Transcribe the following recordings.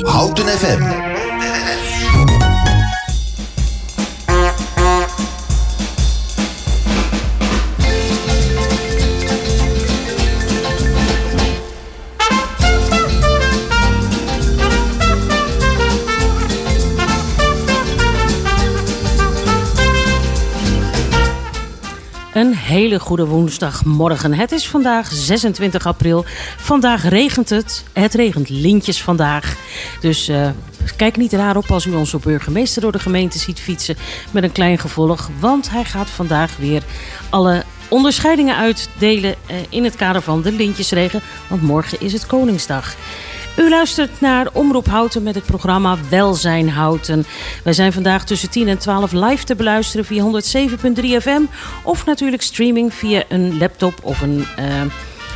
Houten FM. Hele goede woensdagmorgen. Het is vandaag 26 april. Vandaag regent het. Het regent lintjes vandaag. Dus uh, kijk niet raar op als u onze burgemeester door de gemeente ziet fietsen met een klein gevolg. Want hij gaat vandaag weer alle onderscheidingen uitdelen uh, in het kader van de lintjesregen. Want morgen is het Koningsdag. U luistert naar Omroep Houten met het programma Welzijn Houten. Wij zijn vandaag tussen 10 en 12 live te beluisteren via 107.3 FM. Of natuurlijk streaming via een laptop of een uh,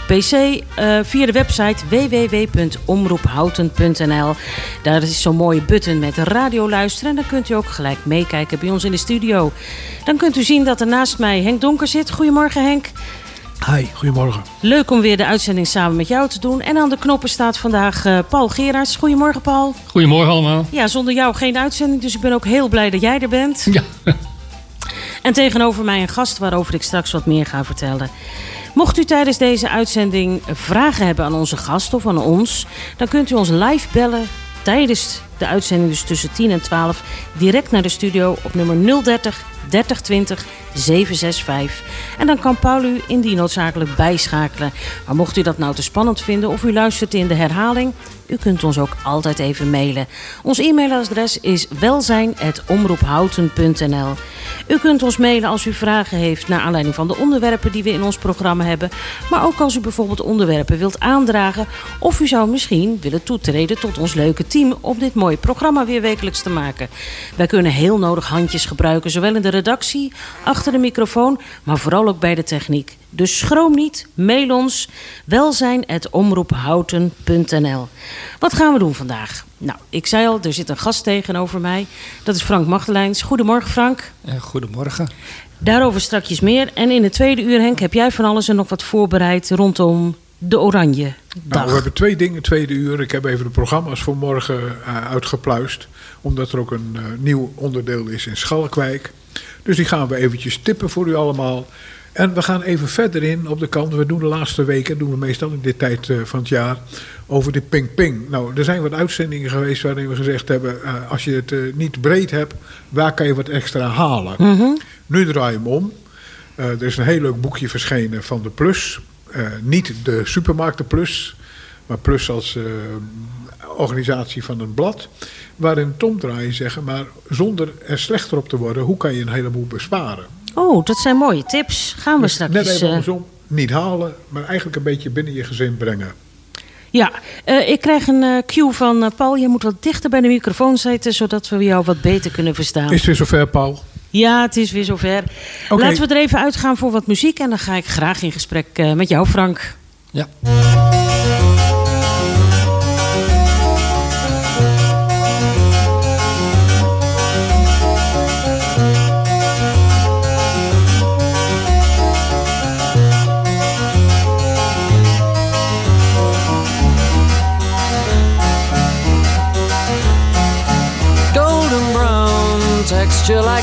PC. Uh, via de website www.omroephouten.nl. Daar is zo'n mooie button met radio luisteren. En dan kunt u ook gelijk meekijken bij ons in de studio. Dan kunt u zien dat er naast mij Henk Donker zit. Goedemorgen Henk. Hi, goedemorgen. Leuk om weer de uitzending samen met jou te doen. En aan de knoppen staat vandaag uh, Paul Gerards. Goedemorgen, Paul. Goedemorgen allemaal. Ja, zonder jou geen uitzending, dus ik ben ook heel blij dat jij er bent. Ja. En tegenover mij een gast waarover ik straks wat meer ga vertellen. Mocht u tijdens deze uitzending vragen hebben aan onze gast of aan ons, dan kunt u ons live bellen tijdens de uitzending, dus tussen 10 en 12, direct naar de studio op nummer 030 3020 765. En dan kan Paul u indien noodzakelijk bijschakelen. Maar mocht u dat nou te spannend vinden of u luistert in de herhaling, u kunt ons ook altijd even mailen. Ons e-mailadres is welzijn.omroephouten.nl U kunt ons mailen als u vragen heeft naar aanleiding van de onderwerpen die we in ons programma hebben. Maar ook als u bijvoorbeeld onderwerpen wilt aandragen. Of u zou misschien willen toetreden tot ons leuke team om dit mooie programma weer wekelijks te maken. Wij kunnen heel nodig handjes gebruiken, zowel in de redactie, achter de microfoon, maar vooral ook bij de techniek. Dus schroom niet, mail ons welzijn.omroephouten.nl Wat gaan we doen vandaag? Nou, ik zei al, er zit een gast tegenover mij. Dat is Frank Magdelijns. Goedemorgen Frank. Goedemorgen. Daarover strakjes meer. En in het tweede uur, Henk, heb jij van alles en nog wat voorbereid rondom de Oranje Dag. Nou, we hebben twee dingen tweede uur. Ik heb even de programma's voor morgen uh, uitgepluist. Omdat er ook een uh, nieuw onderdeel is in Schalkwijk. Dus die gaan we eventjes tippen voor u allemaal. En we gaan even verder in op de kant. We doen de laatste weken, doen we meestal in dit tijd uh, van het jaar, over de ping-ping. Nou, er zijn wat uitzendingen geweest waarin we gezegd hebben: uh, als je het uh, niet breed hebt, waar kan je wat extra halen? Mm -hmm. Nu draai je hem om. er is een heel leuk boekje verschenen van de Plus. niet de Supermarkten Plus, maar Plus als organisatie van een blad. Waarin Tom draaien zeggen: maar zonder er slechter op te worden, hoe kan je een heleboel besparen? Oh, dat zijn mooie tips. Gaan we dus straks... Net even andersom. Niet halen, maar eigenlijk een beetje binnen je gezin brengen. Ja, uh, ik krijg een uh, cue van uh, Paul. Je moet wat dichter bij de microfoon zitten, zodat we jou wat beter kunnen verstaan. Is het weer zover, Paul? Ja, het is weer zover. Okay. Laten we er even uitgaan voor wat muziek. En dan ga ik graag in gesprek met jou, Frank. Ja.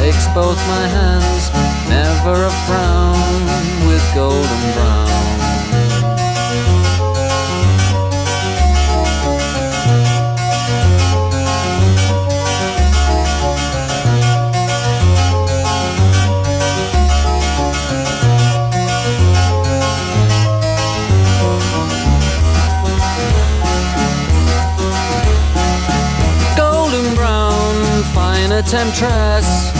takes both my hands never a frown with golden brown. Golden brown fine temptress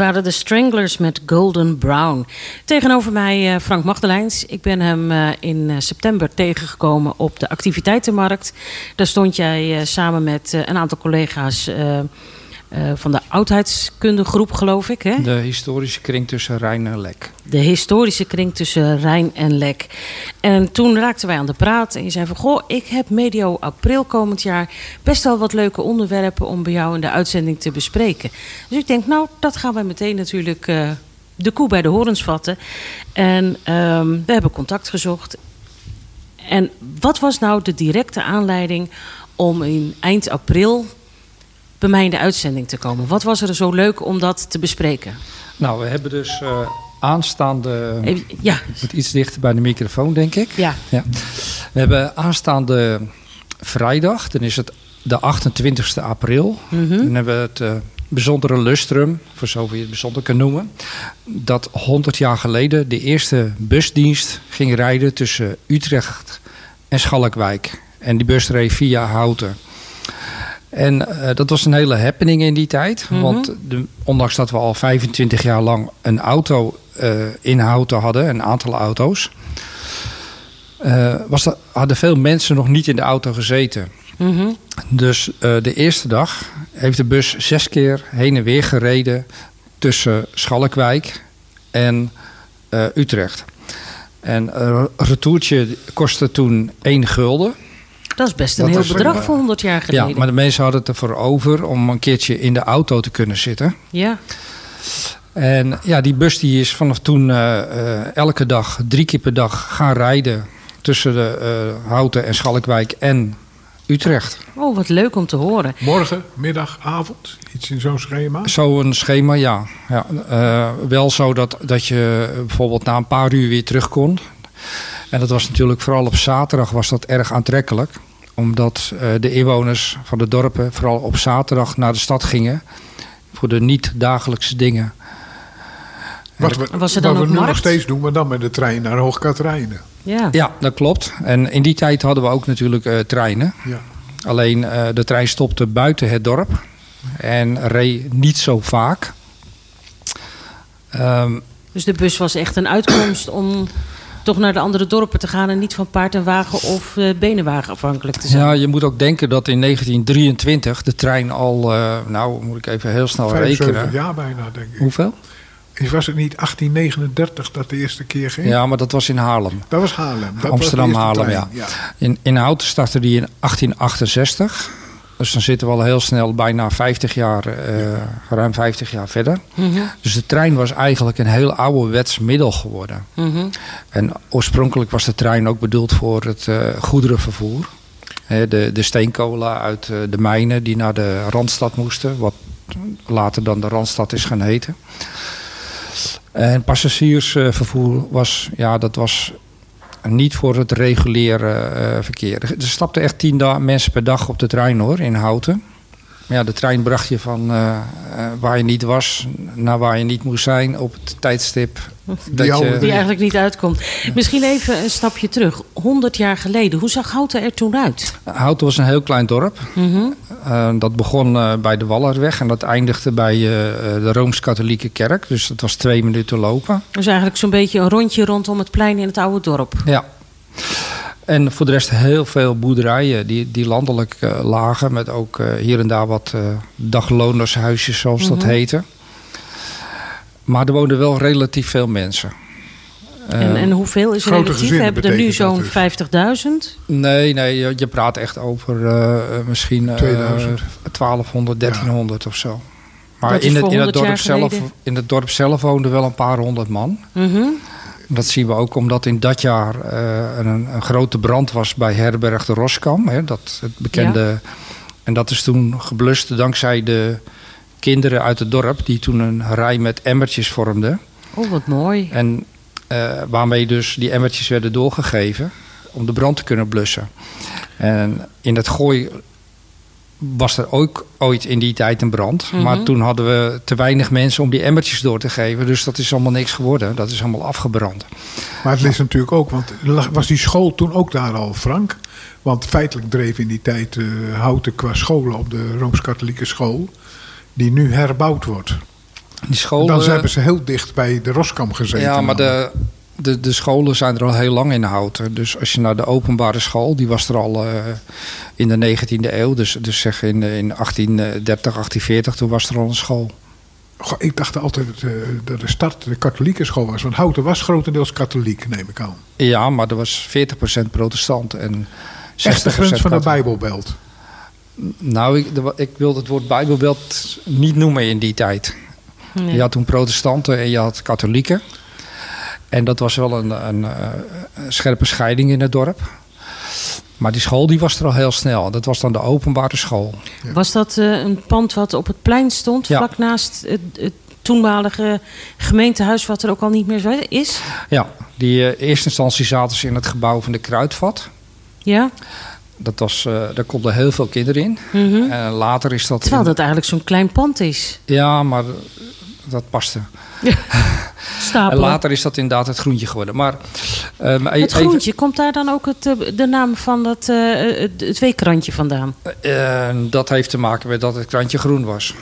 waren de Stranglers met Golden Brown. Tegenover mij uh, Frank Magdelijns. Ik ben hem uh, in uh, september tegengekomen op de activiteitenmarkt. Daar stond jij samen met een aantal collega's uh, van de oudheidskundegroep, geloof ik. Hè? De historische kring tussen Rijn en Lek. De historische kring tussen Rijn en Lek. En toen raakten wij aan de praat en je zei van... goh, ik heb medio april komend jaar best wel wat leuke onderwerpen... om bij jou in de uitzending te bespreken. Dus ik denk, nou, dat gaan wij meteen natuurlijk uh, de koe bij de horens vatten. En um, we hebben contact gezocht. En wat was nou de directe aanleiding om in eind april bij mij in de uitzending te komen. Wat was er zo leuk om dat te bespreken? Nou, we hebben dus uh, aanstaande. Even, ja. Moet iets dichter bij de microfoon, denk ik. Ja. ja. We hebben aanstaande vrijdag, dan is het de 28e april. Mm -hmm. Dan hebben we het uh, bijzondere lustrum, voor zover je het bijzonder kan noemen. Dat 100 jaar geleden de eerste busdienst ging rijden tussen Utrecht en Schalkwijk. En die bus reed via Houten. En uh, dat was een hele happening in die tijd. Mhm. Want de, ondanks dat we al 25 jaar lang een auto uh, in Houten hadden, een aantal auto's, uh, was dat, hadden veel mensen nog niet in de auto gezeten. Mm -hmm. Dus de eerste dag heeft de bus zes keer heen en weer gereden tussen Schalkwijk en Utrecht. En een retourtje kostte toen 1 gulden. Dat is best een dat heel bedrag een, voor 100 jaar geleden. Ja, maar de mensen hadden het ervoor over om een keertje in de auto te kunnen zitten. Ja. En ja, die bus die is vanaf toen uh, uh, elke dag, drie keer per dag gaan rijden tussen de uh, Houten en Schalkwijk en Utrecht. Oh, wat leuk om te horen. Morgen, middag, avond, iets in zo'n schema? Zo'n schema, ja. ja wel zo dat, dat je bijvoorbeeld na een paar uur weer terug kon. En dat was natuurlijk vooral op zaterdag was dat erg aantrekkelijk. Omdat uh, de inwoners van de dorpen vooral op zaterdag naar de stad gingen. Voor de niet-dagelijkse dingen. Wat we, was er dan wat we ook nu markt? nog steeds doen, maar dan met de trein naar Hoogkaterijnen. Ja. Ja, dat klopt. En in die tijd hadden we ook natuurlijk uh, treinen. Ja. Alleen uh, de trein stopte buiten het dorp. En reed niet zo vaak. Um, dus de bus was echt een uitkomst om toch naar de andere dorpen te gaan en niet van paard en wagen of uh, benenwagen afhankelijk te zijn. Ja, je moet ook denken dat in 1923 de trein al, uh, nou moet ik even heel snel 75 rekenen. jaar bijna, denk ik. Hoeveel? Was het niet 1839 dat de eerste keer ging? Ja, maar dat was in Haarlem. Dat was Haarlem. Dat Amsterdam-Haarlem, ja. ja. In, in Houten startte die in 1868. Dus dan zitten we al heel snel bijna 50 jaar, uh, ruim 50 jaar verder. Mm -hmm. Dus de trein was eigenlijk een heel ouderwets middel geworden. Mm -hmm. En oorspronkelijk was de trein ook bedoeld voor het uh, goederenvervoer. He, de, de steenkolen uit uh, de mijnen die naar de Randstad moesten. Wat later dan de Randstad is gaan heten. En passagiersvervoer was, ja, dat was niet voor het reguliere uh, verkeer. Er stapten echt tien mensen per dag op de trein hoor, in Houten. Ja, de trein bracht je van uh, uh, waar je niet was naar waar je niet moest zijn op het tijdstip. Dat die, je, die eigenlijk niet uitkomt. Misschien even een stapje terug. 100 jaar geleden, hoe zag Houten er toen uit? Houten was een heel klein dorp. Mm -hmm. uh, dat begon bij de Wallerweg en dat eindigde bij de Rooms-Katholieke Kerk. Dus dat was twee minuten lopen. Dus eigenlijk zo'n beetje een rondje rondom het plein in het oude dorp. Ja. En voor de rest heel veel boerderijen die, die landelijk uh, lagen. Met ook uh, hier en daar wat uh, daglonershuisjes, zoals mm -hmm. dat heette. Maar er woonden wel relatief veel mensen. En, en hoeveel is relatief? We hebben er nu zo'n dus. 50.000? Nee, nee, je, je, praat echt over uh, misschien 2000. 1200, 1300 ja. of zo. Maar in het, in, het dorp zelf, in het dorp zelf woonden wel een paar honderd man. Mm -hmm. Dat zien we ook omdat in dat jaar uh, een, een, grote brand was bij Herberg de Roskam. Hè, dat het bekende. Ja. En dat is toen geblust dankzij de kinderen uit het dorp, die toen een rij met emmertjes vormden. Oh, wat mooi. En uh, waarmee dus die emmertjes werden doorgegeven om de brand te kunnen blussen. En in het gooi was er ook ooit in die tijd een brand. Mhm. Maar toen hadden we te weinig mensen om die emmertjes door te geven. Dus dat is allemaal niks geworden. Dat is allemaal afgebrand. Maar het is natuurlijk ook, want was die school toen ook daar al, Frank? Want feitelijk dreef in die tijd uh, Houten qua scholen op de Rooms-Katholieke school, die nu herbouwd wordt. Die scholen, Dan hebben ze heel dicht bij de Roskam gezeten. ja, maar de, de, de scholen zijn er al heel lang in Houten. Dus als je naar de openbare school, die was er al eh, in de 19e eeuw. Dus, dus zeg in, in 1830, 1840, toen was er al een school. Goh, ik dacht altijd eh, dat de start de katholieke school was. Want Houten was grotendeels katholiek, neem ik aan. Ja, maar er was 40% protestant en 60% Echt de grens van de. Bijbelbelt. Nou, ik, de- ik wil het woord Bijbelbelt niet noemen in die tijd. Nee. Je had toen protestanten en je had katholieken. En dat was wel een, een, eh, een scherpe scheiding in het dorp. Maar die school die was er al heel snel. Dat was dan de openbare school. Was dat eh, een pand wat op het plein stond, Ja. vlak naast het, het toenmalige gemeentehuis, wat er ook al niet meer is? Ja, die eh, eerste instantie zaten ze in het gebouw van de Kruidvat. Ja? Dat was, daar konden heel veel kinderen in. Mhm. Later is dat... Terwijl in- dat eigenlijk zo'n klein pand is. Ja, maar dat paste. Stapelen. En later is dat inderdaad het groentje geworden. Maar, ehm, e- het even- groentje, komt daar dan ook het, eh, de naam van dat, eh, het, weekrandje vandaan? Eh, dat heeft te maken met dat het krantje groen was.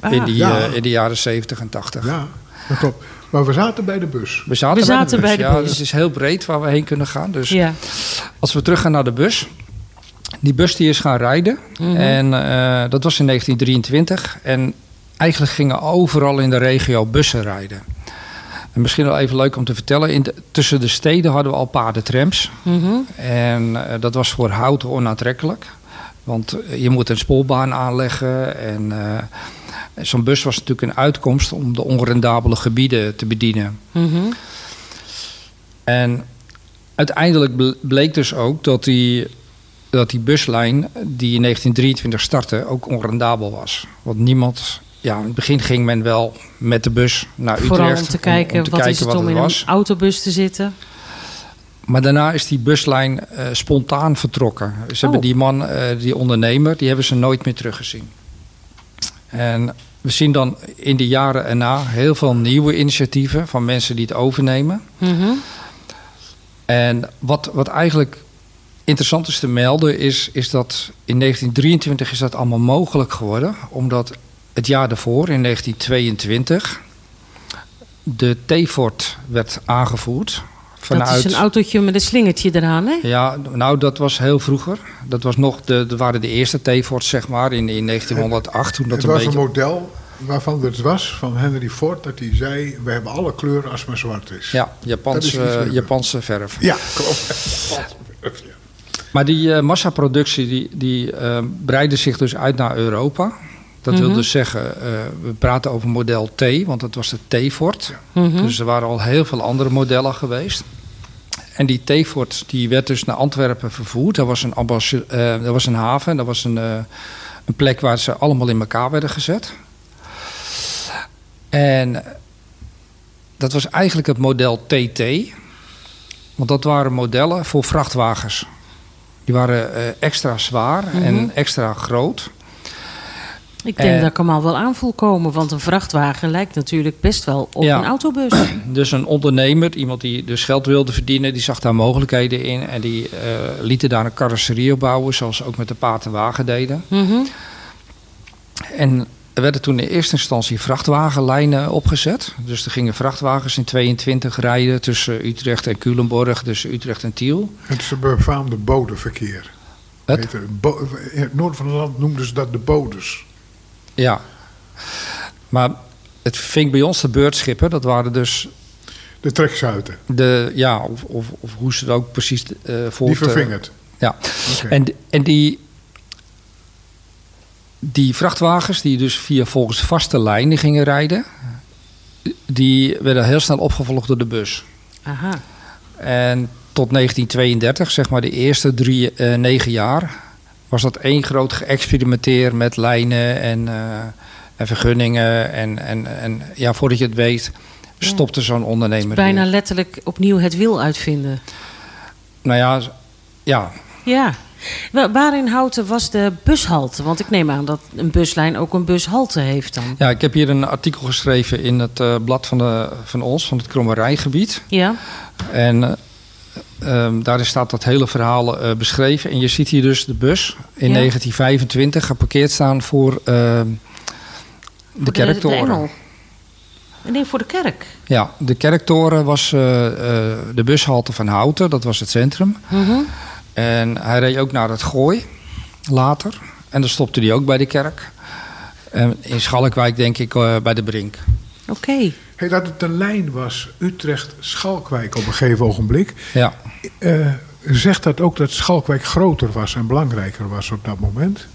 Ah. in, die, Ja. eh, in de jaren 70 en 80. Ja, dat klopt. Maar we zaten bij de bus. We zaten, We zaten bij de ja, bus. dus het is heel breed waar we heen kunnen gaan. Dus Ja. als we teruggaan naar de bus. Die bus die is gaan rijden. Mhm. En eh, dat was in 1923. En eigenlijk gingen overal in de regio bussen rijden. En misschien wel even leuk om te vertellen. In de- tussen de steden hadden we al paardentrams. Mhm. En eh, dat was voor houten onaantrekkelijk. Want eh, je moet een spoorbaan aanleggen. En eh, zo'n bus was natuurlijk een uitkomst om de onrendabele gebieden te bedienen. Mhm. En uiteindelijk ble- bleek dus ook dat die, dat die buslijn die in 1923 startte ook onrendabel was. Want niemand... Ja, in het begin ging men wel met de bus naar Utrecht. Vooral om te kijken, te wat kijken is het wat om in was. een autobus te zitten. Maar daarna is die buslijn eh, spontaan vertrokken. Ze hebben Oh. die man, eh, die ondernemer, die hebben ze nooit meer teruggezien. En we zien dan in de jaren erna heel veel nieuwe initiatieven van mensen die het overnemen. Mhm. En wat, wat eigenlijk interessant is te melden is, is dat in 1923 is dat allemaal mogelijk geworden. Omdat het jaar daarvoor, in 1922, de T-Fort werd aangevoerd. Vanuit, Dat is een autootje met een slingertje eraan, hè? Ja, nou dat was heel vroeger. Dat was nog de, dat waren de eerste T-Forts, zeg maar, in, in 1908. Toen dat het een was beetje... een model waarvan het was van Henry Ford dat hij zei: We hebben alle kleuren als maar zwart is. Ja, is Japanse, leuker. Japanse verf. Ja, klopt. Maar die eh, massaproductie die, die eh, breidde zich dus uit naar Europa. Dat wil Mhm. dus zeggen, eh, we praten over model T, want dat was de T-Fort. Mhm. Dus er waren al heel veel andere modellen geweest. En die T-Fort die werd dus naar Antwerpen vervoerd. Dat was een, eh, dat was een haven, dat was een, eh, een plek waar ze allemaal in elkaar werden gezet. En dat was eigenlijk het model TT. Want dat waren modellen voor vrachtwagens. Die waren extra zwaar Mhm. en extra groot. Ik denk Eh. dat ik hem al wel aan voel komen, want een vrachtwagen lijkt natuurlijk best wel op Ja. een autobus. Dus een ondernemer, iemand die dus geld wilde verdienen, die zag daar mogelijkheden in. En die eh lieten daar een carrosserie op bouwen, zoals ze ook met de paard en wagen deden. Mhm. En er werden toen in eerste instantie vrachtwagenlijnen opgezet. Dus er gingen vrachtwagens in 22 rijden tussen Utrecht en Culemborg, dus Utrecht en Tiel. Het is een befaamde bodenverkeer. Het? Heet het. Bo- in het noorden van het land noemden ze dat de bodes. Ja. Maar het ving bij ons de beurtschippen. Dat waren dus De trekzuiten. de, ja, of, of, of hoe ze het ook precies eh voor Die vervingerd. Ja. En, en die, die vrachtwagens die dus via volgens vaste lijnen gingen rijden, die werden heel snel opgevolgd door de bus. Aha. En tot 1932, zeg maar de eerste drie, eh, negen jaar, was dat één groot geëxperimenteer met lijnen en, eh, en vergunningen. En, en, en ja, voordat je het weet, stopte zo'n ondernemer. Bijna weer. letterlijk opnieuw het wiel uitvinden. Nou ja, ja, Ja. Wa- Waar in Houten was de bushalte? Want ik neem aan dat een buslijn ook een bushalte heeft dan. ja, ik heb hier een artikel geschreven in het eh, blad van, de, van ons, van het Krommerijgebied. Ja? En eh, ehm, daar staat dat hele verhaal eh, beschreven. En je ziet hier dus de bus in Ja. 1925 geparkeerd staan voor ehm, de Voor kerktoren. engel. Nee, voor de kerk. Ja, de kerktoren was eh, eh, de bushalte van Houten, dat was het centrum. Mhm. En hij reed ook naar het Gooi later. En dan stopte hij ook bij de kerk. En in Schalkwijk denk ik eh, bij de Brink. Oké. Hey, dat het een lijn was, Utrecht-Schalkwijk op een gegeven ogenblik. Ja, Eh, zegt dat ook dat Schalkwijk groter was en belangrijker was op dat moment?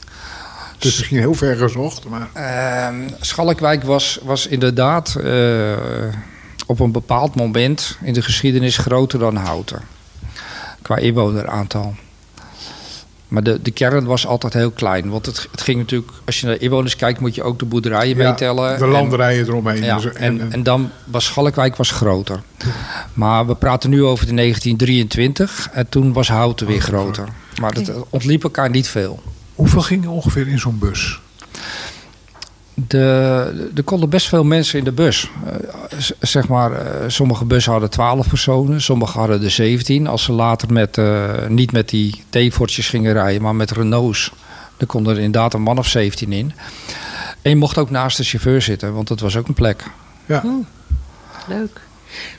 Het is misschien heel ver gezocht, maar... Ehm, Schalkwijk was, was inderdaad eh, op een bepaald moment in de geschiedenis groter dan Houten. Qua inwoneraantal. Maar de, de kern was altijd heel klein. Want het, het ging natuurlijk, als je naar inwoners kijkt, moet je ook de boerderijen Ja, meetellen. De En- landerijen eromheen. Ja, Dus- en, en dan was Schalkwijk was groter. Maar we praten nu over de 1923 en toen was Houten weer groter. Maar het ontliep elkaar niet veel. Hoeveel gingen ongeveer in zo'n bus? De, er konden best veel mensen in de bus. Eh, zeg maar, eh, sommige bussen hadden 12 personen, sommige hadden er 17. Als ze later met, eh, niet met die T-fortjes gingen rijden, maar met Renaults, dan konden er inderdaad een man of 17 in. En je mocht ook naast de chauffeur zitten, want dat was ook een plek. Ja. Leuk.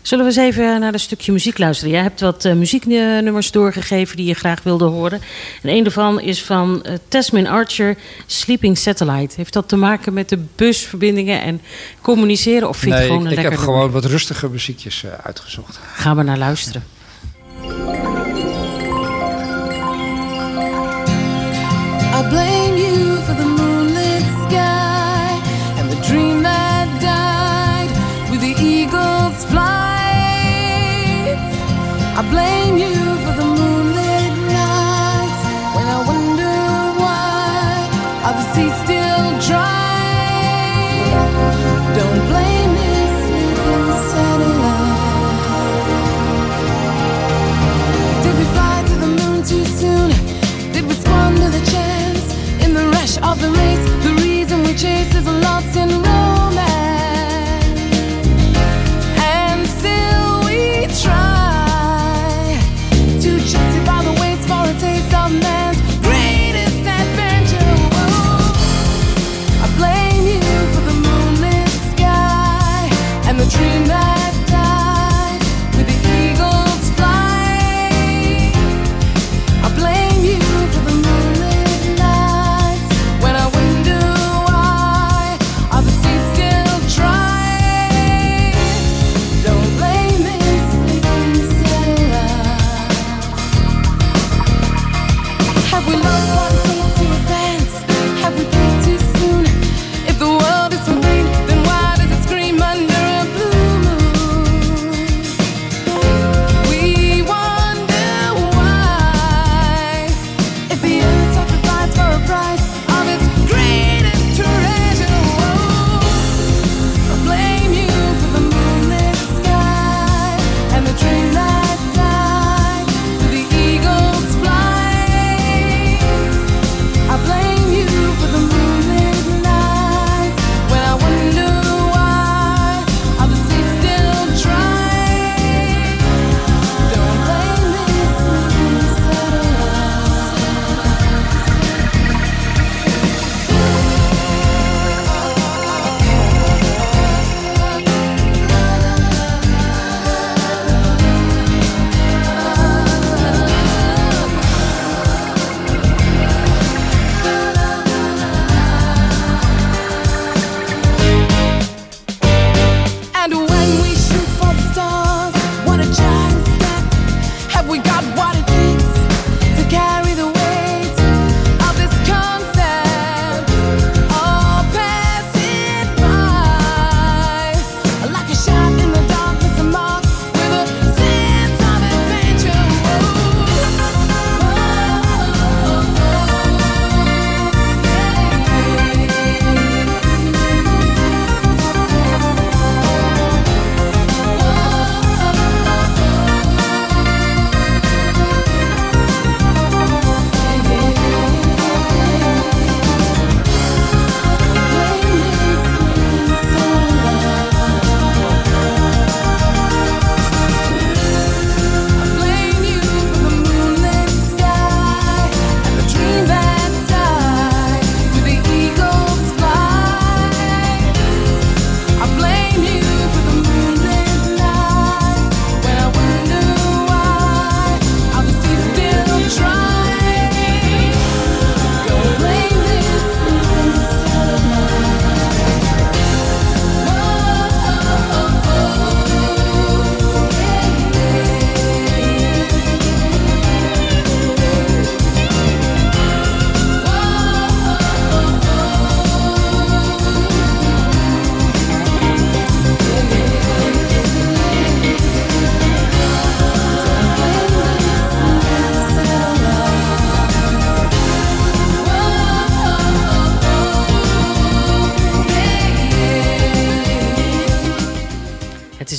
Zullen we eens even naar een stukje muziek luisteren? Jij hebt wat eh, muzieknummers doorgegeven die je graag wilde horen. En een daarvan is van Tasmin Archer, Sleeping Satellite. Heeft dat te maken met de busverbindingen en communiceren? Of vind je het gewoon een ik lekker heb nummer? gewoon wat rustige muziekjes eh, uitgezocht. Gaan we naar luisteren.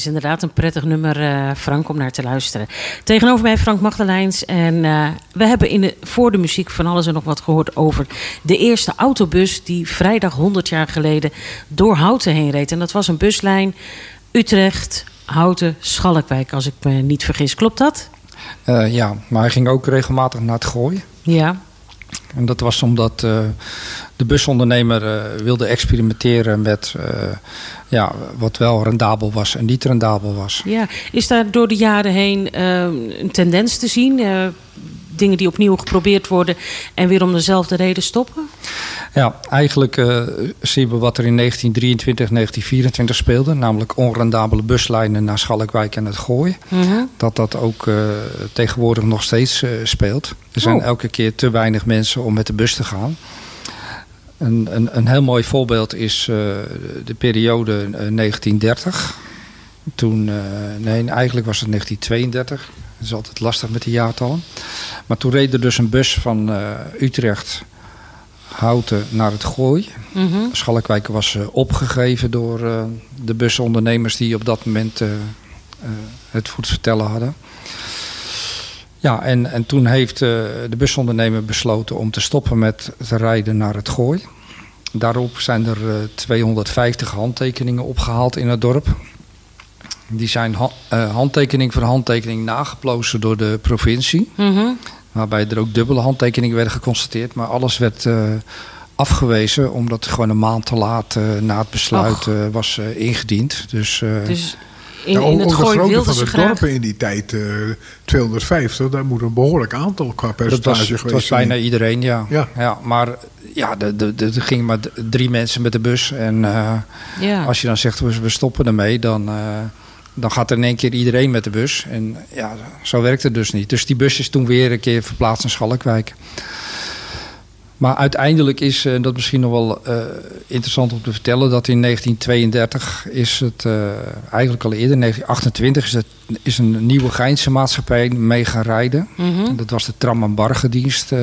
Is inderdaad een prettig nummer, eh, Frank, om naar te luisteren. Tegenover mij Frank Magdaleins. En eh, we hebben in de, voor de muziek van alles en nog wat gehoord over de eerste autobus die vrijdag 100 jaar geleden door Houten heen reed. En dat was een buslijn Utrecht, Houten, Schalkwijk, als ik me niet vergis. Klopt dat? Eh, ja, maar hij ging ook regelmatig naar het gooi. Ja. En dat was omdat eh, de busondernemer eh, wilde experimenteren met eh, ja, wat wel rendabel was en niet rendabel was. ja. Is daar door de jaren heen eh, een tendens te zien? Dingen die opnieuw geprobeerd worden en weer om dezelfde reden stoppen? Ja, eigenlijk eh, zien we wat er in 1923, 1924 speelde. Namelijk onrendabele buslijnen naar Schalkwijk en het Gooi. Mhm. Dat dat ook eh, tegenwoordig nog steeds eh, speelt. Er zijn Oh. elke keer te weinig mensen om met de bus te gaan. Een, een, een heel mooi voorbeeld is de periode eh, 1930. Toen, nee, eigenlijk was het 1932. Dat is altijd lastig met die jaartallen. Maar toen reed er dus een bus van eh, Utrecht, Houten naar het Gooi. Mhm. Schalkwijk was eh, opgegeven door eh, de busondernemers die op dat moment het voor het vertellen hadden. Ja, en, en toen heeft de busondernemer besloten om te stoppen met te rijden naar het Gooi. Daarop zijn er eh, 250 handtekeningen opgehaald in het dorp. Die zijn ha- eh, handtekening voor handtekening nageplozen door de provincie. Mhm. Waarbij er ook dubbele handtekeningen werden geconstateerd. Maar alles werd eh, afgewezen omdat het gewoon een maand te laat eh, na het besluit eh, was ingediend. Dus, eh, Dus in, Ja, het de gooi grootte wilden van ze de graag... dorpen in die tijd, eh 250, daar moet een behoorlijk aantal qua dat percentage was, geweest het was zijn. bijna iedereen, ja. Ja. maar ja, de- de- de- er gingen maar drie mensen met de bus. En eh, Ja. als je dan zegt, we stoppen ermee, dan, eh, dan gaat er in één keer iedereen met de bus. En ja, zo werkt het dus niet. Dus die bus is toen weer een keer verplaatst naar Schalkwijk. Maar uiteindelijk is, eh, dat misschien nog wel eh, interessant om te vertellen, dat in 1932 is het, eh, eigenlijk al eerder, in 1928 is, het, is een nieuwe Geinse maatschappij mee gaan rijden. Mhm. Dat was de tram- en bargendienst, eh,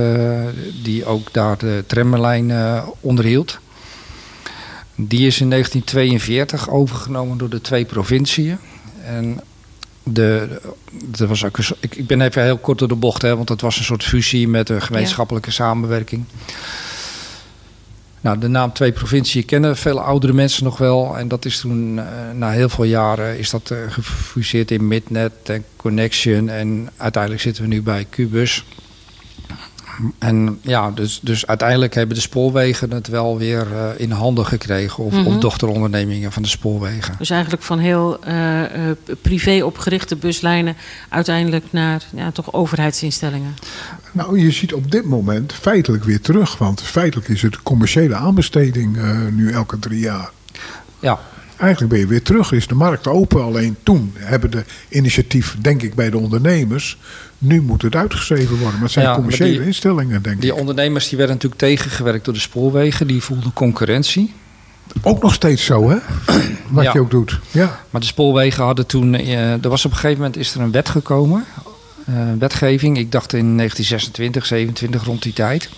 die ook daar de tramlijn onderhield. Die is in 1942 overgenomen door de twee provinciën. En de, dat was ook ik, ik ben even heel kort door de bocht, hè, want het was een soort fusie met een gemeenschappelijke samenwerking. Nou, de naam Twee Provinciën kennen veel oudere mensen nog wel. En dat is toen, eh, na heel veel jaren, is dat eh, gefuseerd in Midnet en Connection. En uiteindelijk zitten we nu bij Cubus. En ja, dus, dus uiteindelijk hebben de spoorwegen het wel weer eh, in handen gekregen. Of, Mhm. of dochterondernemingen van de spoorwegen. Dus eigenlijk van heel eh, eh, privé opgerichte buslijnen uiteindelijk naar ja, toch overheidsinstellingen. Nou, je ziet op dit moment feitelijk weer terug. Want feitelijk is het commerciële aanbesteding eh, nu elke drie jaar. Ja, Eigenlijk ben je weer terug, is de markt open. Alleen toen hebben de initiatief, denk ik, bij de ondernemers. Nu moet het uitgeschreven worden. Maar het zijn Ja, commerciële die- instellingen, denk die ik. ondernemers die werden natuurlijk tegengewerkt door de spoorwegen. Die voelden concurrentie. Ook nog steeds zo, hè? Wat Ja. je ook doet. Ja. Maar de spoorwegen hadden toen. eh, er was op een gegeven moment is er een wet gekomen. eh, wetgeving. Ik dacht in 1926, 27 rond die tijd.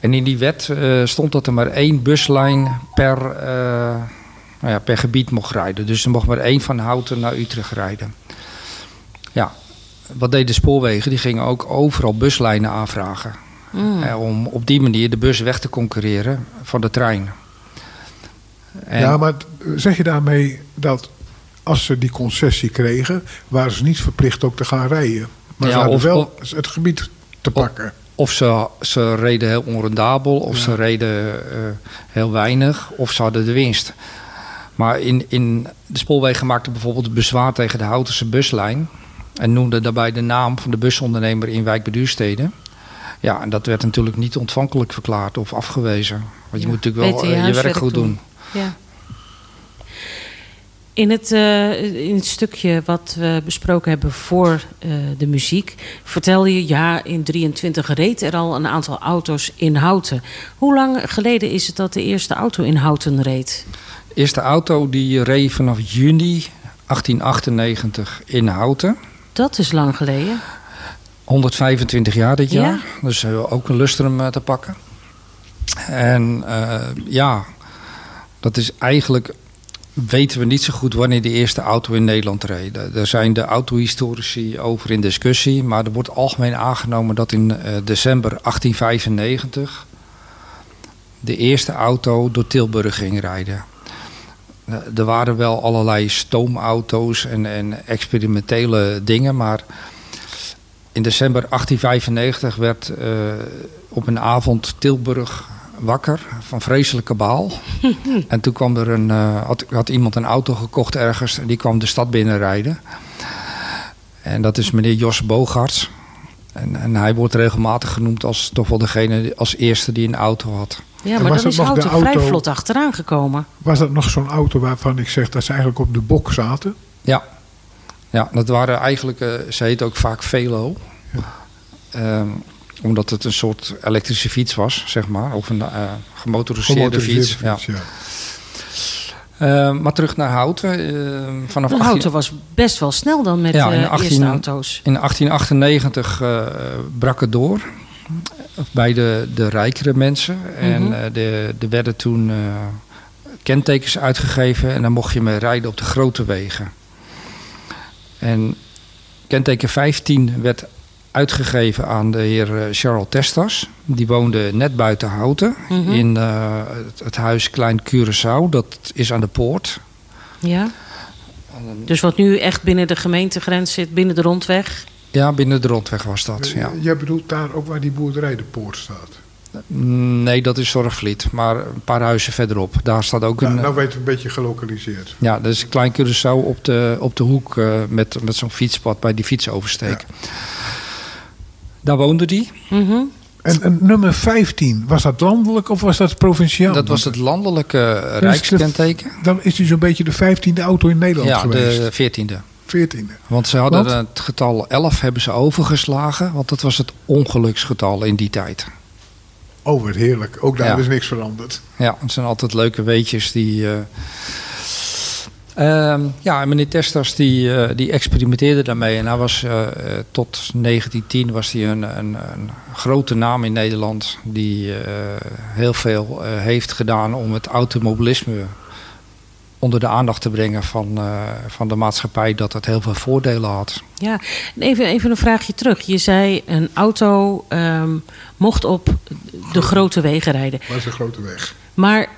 En in die wet eh, stond dat er maar één buslijn per, nou ja, per gebied mocht rijden. Dus er mocht maar één van Houten naar Utrecht rijden. Ja, wat deden de spoorwegen? Die gingen ook overal buslijnen aanvragen. Mm. Eh, om op die manier de bus weg te concurreren van de trein. En- ja, maar zeg je daarmee dat als ze die concessie kregen, waren ze niet verplicht ook te gaan rijden. Maar Ja, ze hadden of- wel het gebied te pakken. Of ze, ze reden heel onrendabel, of ze reden eh, heel weinig, of ze hadden de winst. Maar in, in de spoorwegen maakten bijvoorbeeld bezwaar tegen de Houtense buslijn. En noemden daarbij de naam van de busondernemer in Wijk bij Duurstede. Ja, en dat werd natuurlijk niet ontvankelijk verklaard of afgewezen. Want je Ja, moet natuurlijk wel je eh, je werk goed doen. doen. Ja. In het, eh, in het stukje wat we besproken hebben voor eh, de muziek, vertelde je ja, in 23 reed er al een aantal auto's in Houten. Hoe lang geleden is het dat de eerste auto in Houten reed? De eerste auto die reed vanaf juni 1898 in Houten. Dat is lang geleden. 125 jaar dit jaar. Ja. Dus ook een lustrum eh, te pakken. En eh, ja, dat is eigenlijk weten we niet zo goed wanneer de eerste auto in Nederland reed. Daar zijn de autohistorici over in discussie. Maar er wordt algemeen aangenomen dat in eh, december 1895 de eerste auto door Tilburg ging rijden. Eh, Er waren wel allerlei stoomauto's en, en experimentele dingen, maar in december 1895 werd eh, op een avond Tilburg wakker van vreselijke baal. en toen kwam er een, eh, had, had iemand een auto gekocht ergens en die kwam de stad binnenrijden. En dat is meneer Jos Bogarts. En, en hij wordt regelmatig genoemd als toch wel degene als eerste die een auto had. Ja, maar was dan is de nog de auto vrij vlot achteraan gekomen. Was dat nog zo'n auto waarvan ik zeg dat ze eigenlijk op de bok zaten? Ja, ja dat waren eigenlijk, eh, ze heet ook vaak Velo. Ehm, omdat het een soort elektrische fiets was, zeg maar. Of een eh, gemotoriseerde, Gemotoriseerde fiets. Ja. fiets, ja. Ehm, maar terug naar Houten. ehm, vanaf De 18 auto was best wel snel dan met Ja, de in de 18 eerste auto's. In 1898 eh, brak het door bij de, de rijkere mensen. En Mhm. eh, de, er werden toen eh, kentekens uitgegeven en dan mocht je mee rijden op de grote wegen. En kenteken 15 werd uitgegeven aan de heer eh, Charles Testas. Die woonde net buiten Houten Mhm. in het, het huis Klein Curaçao. Dat is aan de poort. Ja. Dus wat nu echt binnen de gemeentegrens zit, binnen de rondweg. Ja, binnen de rondweg was dat. Ja. Eh, Jij bedoelt daar ook waar die boerderij de poort staat? Nee, dat is Zorgvliet. Maar een paar huizen verderop. Daar staat ook Nou, een... nou weten we een beetje gelokaliseerd. Ja, dat is klein Curaçao op de, op de hoek eh, met, met zo'n fietspad bij die fietsoversteek. Daar woonde die. Mhm. En, en nummer 15, was dat landelijk of was dat provinciaal? Dat was het landelijke de- rijkskenteken. Dan is die zo'n beetje de 15e auto in Nederland Ja, geweest. de veertiende. 14e. Want ze hadden Want? het getal 11 hebben ze overgeslagen. Want dat was het ongeluksgetal in die tijd. Oh, wat heerlijk. Ook daar Ja. is niks veranderd. Ja, het zijn altijd leuke weetjes die. eh, Ehm, ja, en meneer Testas die, eh, die experimenteerde daarmee. En hij was eh, eh, tot 1910 was hij een, een, een grote naam in Nederland. Die eh, heel veel eh, heeft gedaan om het automobilisme onder de aandacht te brengen van, eh, van de maatschappij. Dat het heel veel voordelen had. Ja, even, even een vraagje terug. Je zei een auto ehm, mocht op de grote wegen rijden. Dat is een grote weg. Maar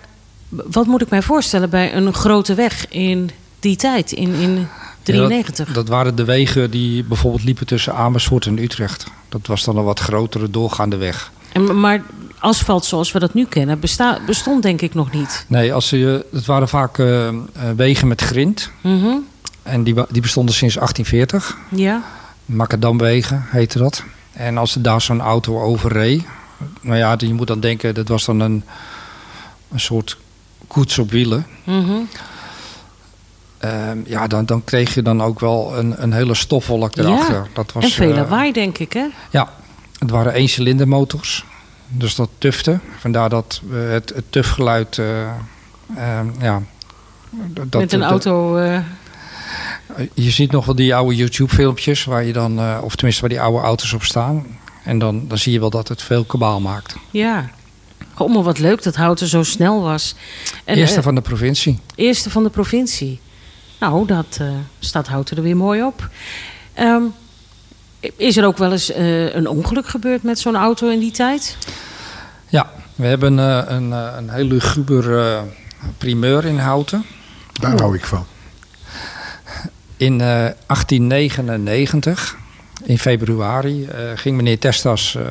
wat moet ik mij voorstellen bij een grote weg in die tijd, in, in 93? Ja, dat, dat waren de wegen die bijvoorbeeld liepen tussen Amersfoort en Utrecht. Dat was dan een wat grotere doorgaande weg. En, maar asfalt zoals we dat nu kennen besta- bestond denk ik nog niet. Nee, als je, het waren vaak eh, eh, wegen met grind. Mhm. En die, die bestonden sinds 1840. Ja, Macadamwegen heette dat. En als er daar zo'n auto over reed... Nou ja, je moet dan denken, dat was dan een, een soort koets op wielen. Mhm. Ehm, ja, dan, dan kreeg je dan ook wel een, een hele stofwolk erachter. Ja, Dat was, en veel eh, lawaai denk ik hè? Ja, het waren eencilindermotors. Dus dat tufte. Vandaar dat het, het tufgeluid... eh, ehm, ja, dat, Met een dat- auto... eh, Je ziet nog wel die oude YouTube-filmpjes, waar je dan, eh, of tenminste waar die oude auto's op staan. En dan, dan zie je wel dat het veel kabaal maakt. ja. Goh, maar wat leuk dat Houten zo snel was. En, Eerste van de provincie. eerste van de provincie. Nou, dat eh, staat Houten er weer mooi op. Ehm, is er ook wel eens eh, een ongeluk gebeurd met zo'n auto in die tijd? Ja, we hebben eh, een, eh, een heel luguber eh, primeur in Houten. Daar hou ik van. In eh, 1899, in februari, eh, ging meneer Testas eh,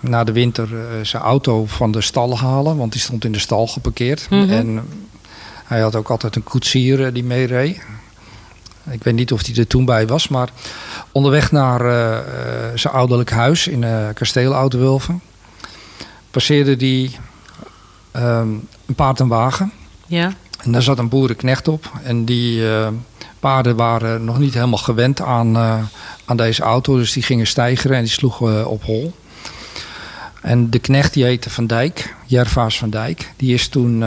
na de winter eh, zijn auto van de stal halen. Want die stond in de stal geparkeerd. Mhm. En hij had ook altijd een koetsier die meereed. Ik weet niet of hij er toen bij was, maar onderweg naar eh, eh, zijn ouderlijk huis in eh kasteel Oud-Wulven passeerde hij ehm, een paard en wagen. Ja. En daar zat een boerenknecht op. En die paarden waren nog niet helemaal gewend aan, aan deze auto. Dus die gingen stijgeren en die sloegen op hol. En de knecht die heette Van Dijk, Jervaas van Dijk. Die is toen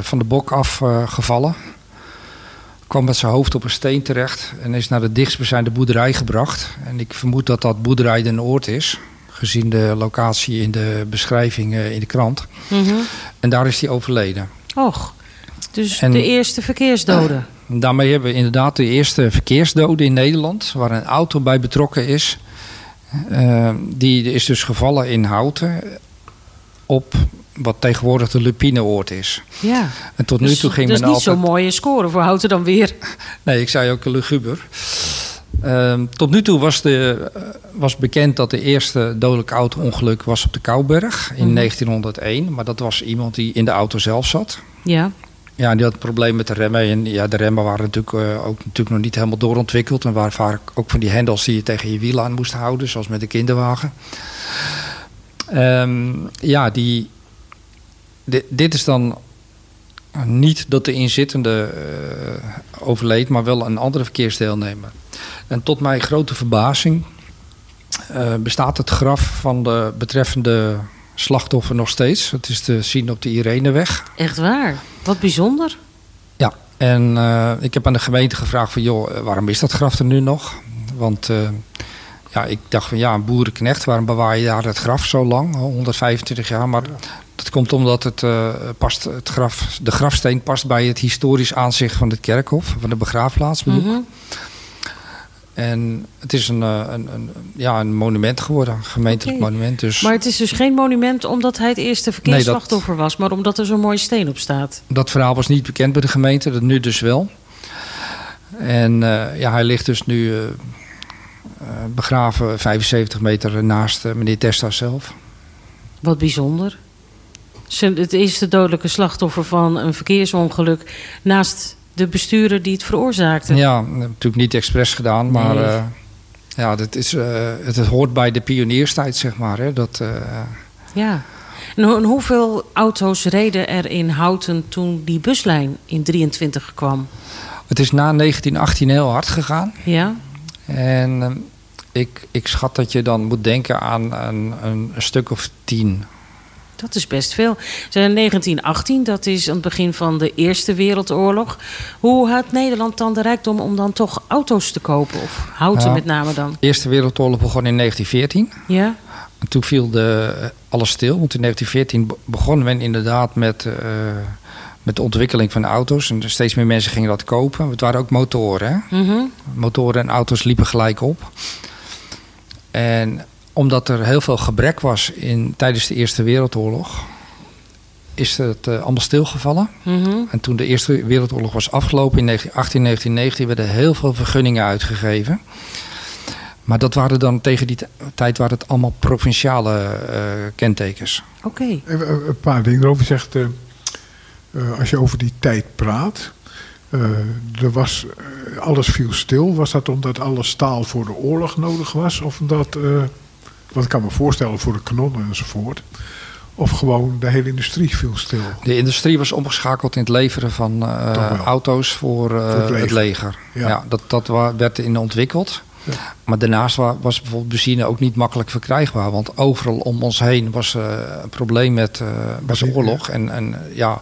van de bok afgevallen. Kwam met zijn hoofd op een steen terecht. En is naar de dichtstbijzijnde boerderij gebracht. En ik vermoed dat dat boerderij Den Oord is. Gezien de locatie in de beschrijving eh, in de krant. Mhm. En daar is hij overleden. Och, Dus En- de eerste verkeersdoden. Daarmee hebben we inderdaad de eerste verkeersdoden in Nederland, waar een auto bij betrokken is. Eh, die is dus gevallen in Houten op wat tegenwoordig de Lupineoord is. Ja. En tot nu Dus toe ging dat is men niet altijd... zo'n mooie score voor Houten dan weer. Nee, ik zei ook luguber. Ehm, tot nu toe was, de, eh, was bekend dat de eerste dodelijke auto-ongeluk was op de Kouberg in Mhm. 1901. Maar dat was iemand die in de auto zelf zat. Ja. Ja, die had een probleem met de remmen. En ja, de remmen waren natuurlijk eh, ook natuurlijk nog niet helemaal doorontwikkeld. En waren vaak ook van die hendels die je tegen je wiel aan moest houden, zoals met een kinderwagen. Ehm, ja, die, di- dit is dan niet dat de inzittende eh, overleed, maar wel een andere verkeersdeelnemer. En tot mijn grote verbazing eh, bestaat het graf van de betreffende slachtoffer nog steeds. Het is te zien op de Ireneweg. Echt waar. Wat bijzonder. Ja, en eh, ik heb aan de gemeente gevraagd van... joh, waarom is dat graf er nu nog? Want ja, ik dacht van ja, een boerenknecht... waarom bewaar je daar het graf zo lang? Al 125 jaar, maar dat komt omdat het, eh, past, het graf, de grafsteen past bij het historisch aanzicht van het kerkhof... van de begraafplaats bedoel ik. Mhm. En het is een, eh, een, een, ja, een monument geworden, een gemeentelijk monument. Dus Maar het is dus geen monument omdat hij het eerste verkeersslachtoffer was, maar omdat er zo'n mooie steen op staat. Dat verhaal was niet bekend bij de gemeente, dat nu dus wel. En eh, ja, hij ligt dus nu begraven 75 meter naast meneer Testa zelf. Wat bijzonder. Het eerste dodelijke slachtoffer van een verkeersongeluk naast de bestuurder die het veroorzaakte. Ja, natuurlijk niet expres gedaan, maar Nee. eh, ja, dat is, eh, het, het hoort bij de pionierstijd, zeg maar. Hè, dat, eh, Ja. En, ho- en hoeveel auto's reden er in Houten toen die buslijn in 23 kwam? het is na 1918 heel hard gegaan. Ja? En eh, ik, ik schat dat je dan moet denken aan een, een stuk of tien. Dat is best veel. Ze- 1918, dat is aan het begin van de Eerste Wereldoorlog. Hoe had Nederland dan de rijkdom om dan toch auto's te kopen? Of houten met name dan? De Eerste Wereldoorlog begon in 1914. Ja? En toen viel de, alles stil, want in 1914 be- begon men inderdaad met, eh, met de ontwikkeling van auto's. En steeds meer mensen gingen dat kopen. Het waren ook motoren. Hè? Mhm. Motoren en auto's liepen gelijk op. En omdat er heel veel gebrek was in, tijdens de Eerste Wereldoorlog, is het eh, allemaal stilgevallen. Mhm. En toen de Eerste Wereldoorlog was afgelopen in 1918, 1919, werden heel veel vergunningen uitgegeven. Maar dat waren dan tegen die t- tijd waren het allemaal provinciale eh, kentekens. Oké. Even een- paar dingen erover. Je zegt, eh, eh, als je over die tijd praat, eh, er was, eh, alles viel stil. Was dat omdat alle staal voor de oorlog nodig was? Of omdat, eh, wat ik kan me voorstellen, voor de kanonnen enzovoort. Of gewoon de hele industrie viel stil. De industrie was omgeschakeld in het leveren van eh, auto's voor, eh, Voor het leger. het leger. Ja. Ja. dat dat werd in ontwikkeld. Ja. Maar daarnaast wa- was bijvoorbeeld benzine ook niet makkelijk verkrijgbaar. Want overal om ons heen was eh, een probleem met, was oorlog. En, en ja,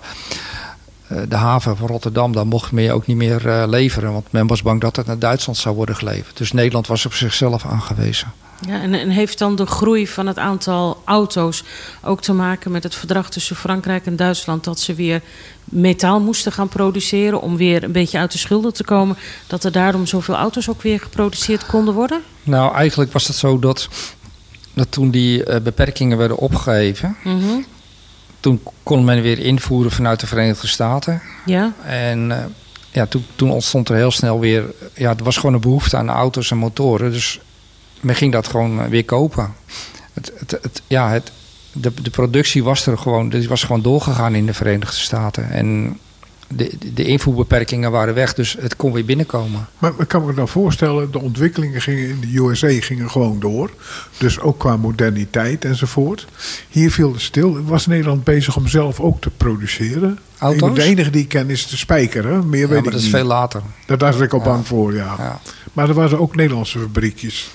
de haven van Rotterdam, daar mocht men ook niet meer leveren. Want men was bang dat het naar Duitsland zou worden geleverd. Dus Nederland was op zichzelf aangewezen. Ja, en, en heeft dan de groei van het aantal auto's ook te maken met het verdrag tussen Frankrijk en Duitsland dat ze weer metaal moesten gaan produceren om weer een beetje uit de schulden te komen, dat er daarom zoveel auto's ook weer geproduceerd konden worden? Nou, eigenlijk was het zo dat, dat toen die eh, beperkingen werden opgeheven... Mhm. toen kon men weer invoeren vanuit de Verenigde Staten. Ja, En eh, ja, toen, toen ontstond er heel snel weer... Ja, er was gewoon een behoefte aan auto's en motoren. Dus men ging dat gewoon eh, weer kopen. Het, het, het, ja, het, de, de productie was er gewoon, die was gewoon doorgegaan in de Verenigde Staten. En de, de invoerbeperkingen waren weg, dus het kon weer binnenkomen. Maar ik kan me nou voorstellen, de ontwikkelingen gingen in de USA gingen gewoon door. Dus ook qua moderniteit enzovoort. Hier viel het stil. Was Nederland bezig om zelf ook te produceren? Auto's? De enige die ik ken is de spijker, hè? Meer Ja, weet maar ik dat is niet. veel later. Daar was ik al Ja. bang voor, ja. Ja. Maar er waren ook Nederlandse fabriekjes.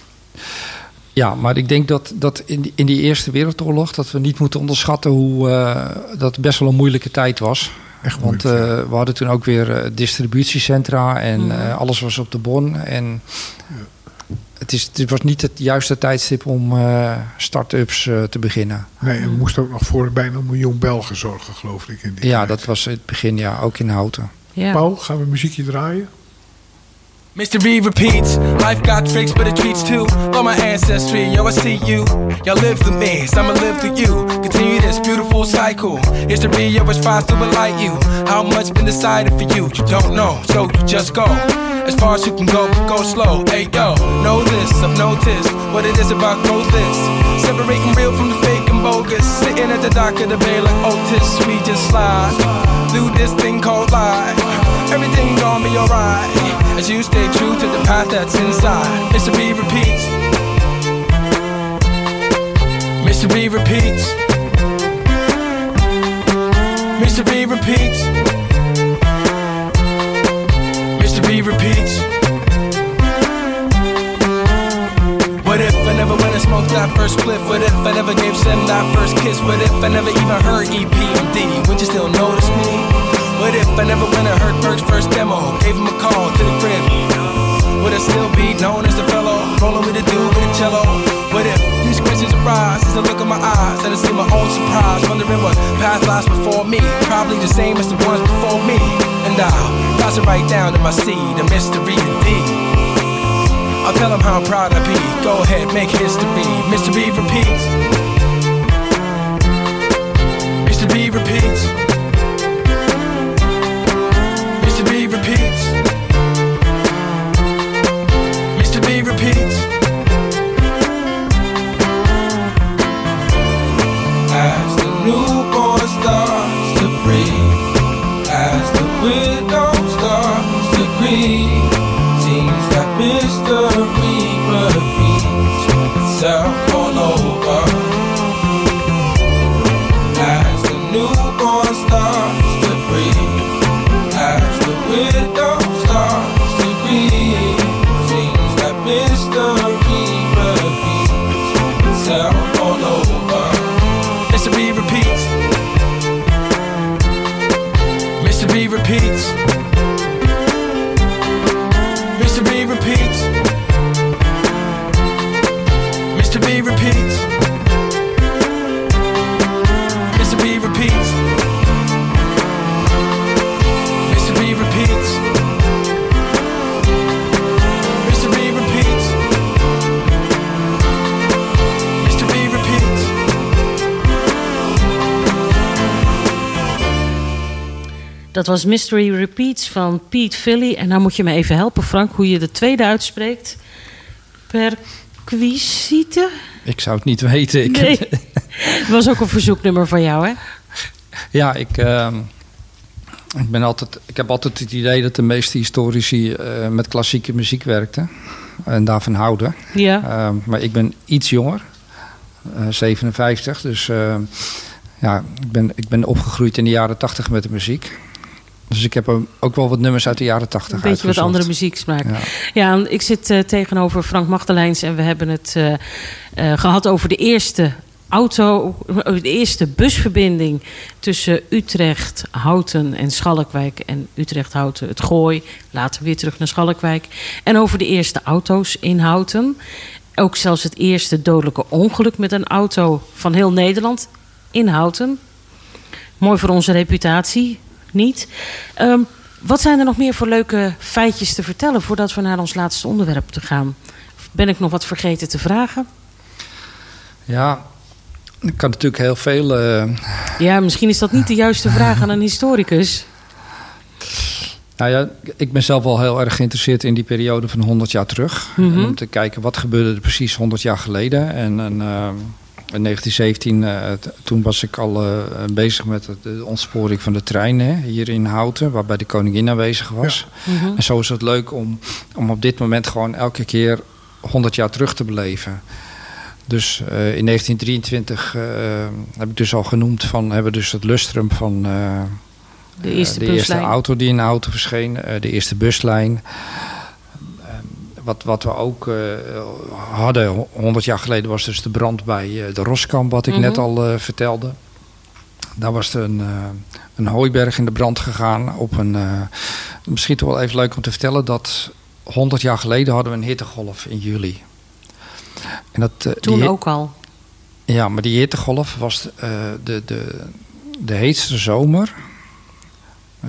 Ja, maar ik denk dat, dat in, die, in die Eerste Wereldoorlog... dat we niet moeten onderschatten hoe eh, dat best wel een moeilijke tijd was. Echt Want moeilijk, eh, we hadden toen ook weer eh, distributiecentra en Mhm. eh, alles was op de bon. En het het, is, het was niet het juiste tijdstip om eh, start-ups eh, te beginnen. Nee, en we moesten ook nog voor bijna een miljoen Belgen zorgen, geloof ik. In die Ja, tijd. dat was in het begin, ja, ook in Houten. Ja. Paul, gaan we muziekje draaien? V repeats, life got tricks, but it treats too. Love my ancestry, yo, I see you. Y'all live through me, so I'ma live through you. Continue this beautiful cycle. History always tries to enlighten you. How much been decided for you? You don't know, so you just go. As far as you can go, go slow. Hey yo, know this, I've noticed what it is about growth is. Separating real from the fake and bogus. Sitting at the dock of the bay like oh, Otis, we just slide through this thing called life. Everything gonna be alright as you stay true to the path that's inside. Mr. B repeats. Mr. B repeats. Mr. B repeats. Mr. B repeats. What if I never went and smoked that first spliff? What if I never gave Sam that first kiss? What if I never even heard EPMD? Would you still notice me? What if I never went and heard Berg's first demo? Gave him a call to the crib. Would I still be known as the fellow? Rolling with a dude with a cello? What if these questions arise as I look in my eyes and I see my own surprise? Wondering what path lies before me. Probably the same as the ones before me. And I'll pass it right down to my seed, a mystery indeed. I'll tell him how proud I be. Go ahead, make history. Mr. B repeats. Mr. B repeats. Dat was Mystery Repeats van Pete Philly. En nou moet je me even helpen, Frank, hoe je de tweede uitspreekt. Perquisite? Ik zou het niet weten. Ik, Nee. Dat was ook een verzoeknummer van jou, hè? Ja, ik, ehm, ik, ben altijd, ik heb altijd het idee dat de meeste historici eh, met klassieke muziek werkten. En daarvan houden. Ja. Ehm, maar ik ben iets jonger, eh, 57. Dus eh, ja, ik ben, ik ben opgegroeid in de jaren 80 met de muziek. Dus ik heb ook wel wat nummers uit de jaren 80 Een beetje wat andere muzieksmaak. Ja. Ja, ik zit eh, tegenover Frank Magdelijns en we hebben het eh, eh, gehad over de eerste auto, de eerste busverbinding tussen Utrecht, Houten en Schalkwijk. En Utrecht, Houten, het Gooi, later weer terug naar Schalkwijk. En over de eerste auto's in Houten. Ook zelfs het eerste dodelijke ongeluk met een auto van heel Nederland in Houten. Mooi voor onze reputatie, niet? Ehm, wat zijn er nog meer voor leuke feitjes te vertellen voordat we naar ons laatste onderwerp te gaan? Of Ben ik nog wat vergeten te vragen? ja, ik kan natuurlijk heel veel... eh, Ja, misschien is dat niet de juiste vraag aan een historicus. Nou ja, ik ben zelf wel heel erg geïnteresseerd in die periode van 100 jaar terug. Mhm. Om te kijken wat gebeurde er precies 100 jaar geleden. En, en, eh, in 1917, eh, t- toen was ik al eh, bezig met het- de ontsporing van de trein hè, hier in Houten, waarbij de koningin aanwezig was. Mhm. En zo is het leuk om, om op dit moment gewoon elke keer 100 jaar terug te beleven. Dus eh, in 1923 eh, heb ik dus al genoemd van hebben we dus het lustrum van eh, De eerste de eerste auto die in de auto verscheen, eh, de eerste buslijn. Wat, wat we ook eh, hadden 100 jaar geleden was dus de brand bij eh, de Roskamp, wat ik Mhm. net al eh, vertelde. Daar was er een, een hooiberg in de brand gegaan. Op een, misschien toch wel even leuk om te vertellen dat 100 jaar geleden hadden we een hittegolf in juli. En dat, die Toen ook al. Ja, maar die hittegolf was de, de, de heetste zomer.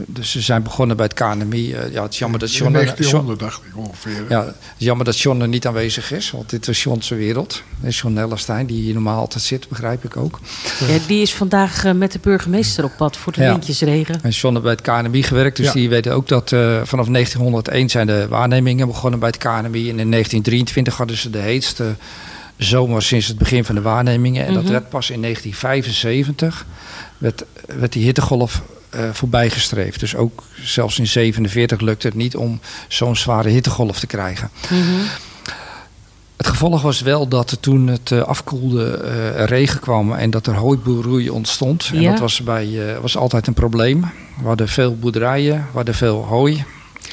Dus ze zijn begonnen bij het KNMI. Eh, ja, het is jammer dat John, 1900 dacht ik ongeveer. ja, het is jammer dat John er niet aanwezig is, want dit is John's wereld. Is John Nellestein, die hier normaal altijd zit, begrijp ik ook. Ja, die is vandaag eh, met de burgemeester op pad voor de Ja. windjesregen. En John heeft bij het KNMI gewerkt, dus Ja. die weten ook dat eh, vanaf 1901 zijn de waarnemingen begonnen bij het KNMI. En in 1923 hadden ze de heetste zomer sinds het begin van de waarnemingen. En dat Mhm. werd pas in 1975, werd, werd die hittegolf eh voorbijgestreefd. Dus ook zelfs in 47 lukte het niet om zo'n zware hittegolf te krijgen. Mhm. Het gevolg was wel dat er toen het eh, afkoelde er regen kwam en dat er hooiboerroei ontstond. En dat was, bij, eh, was altijd een probleem. We hadden veel boerderijen, we hadden veel hooi.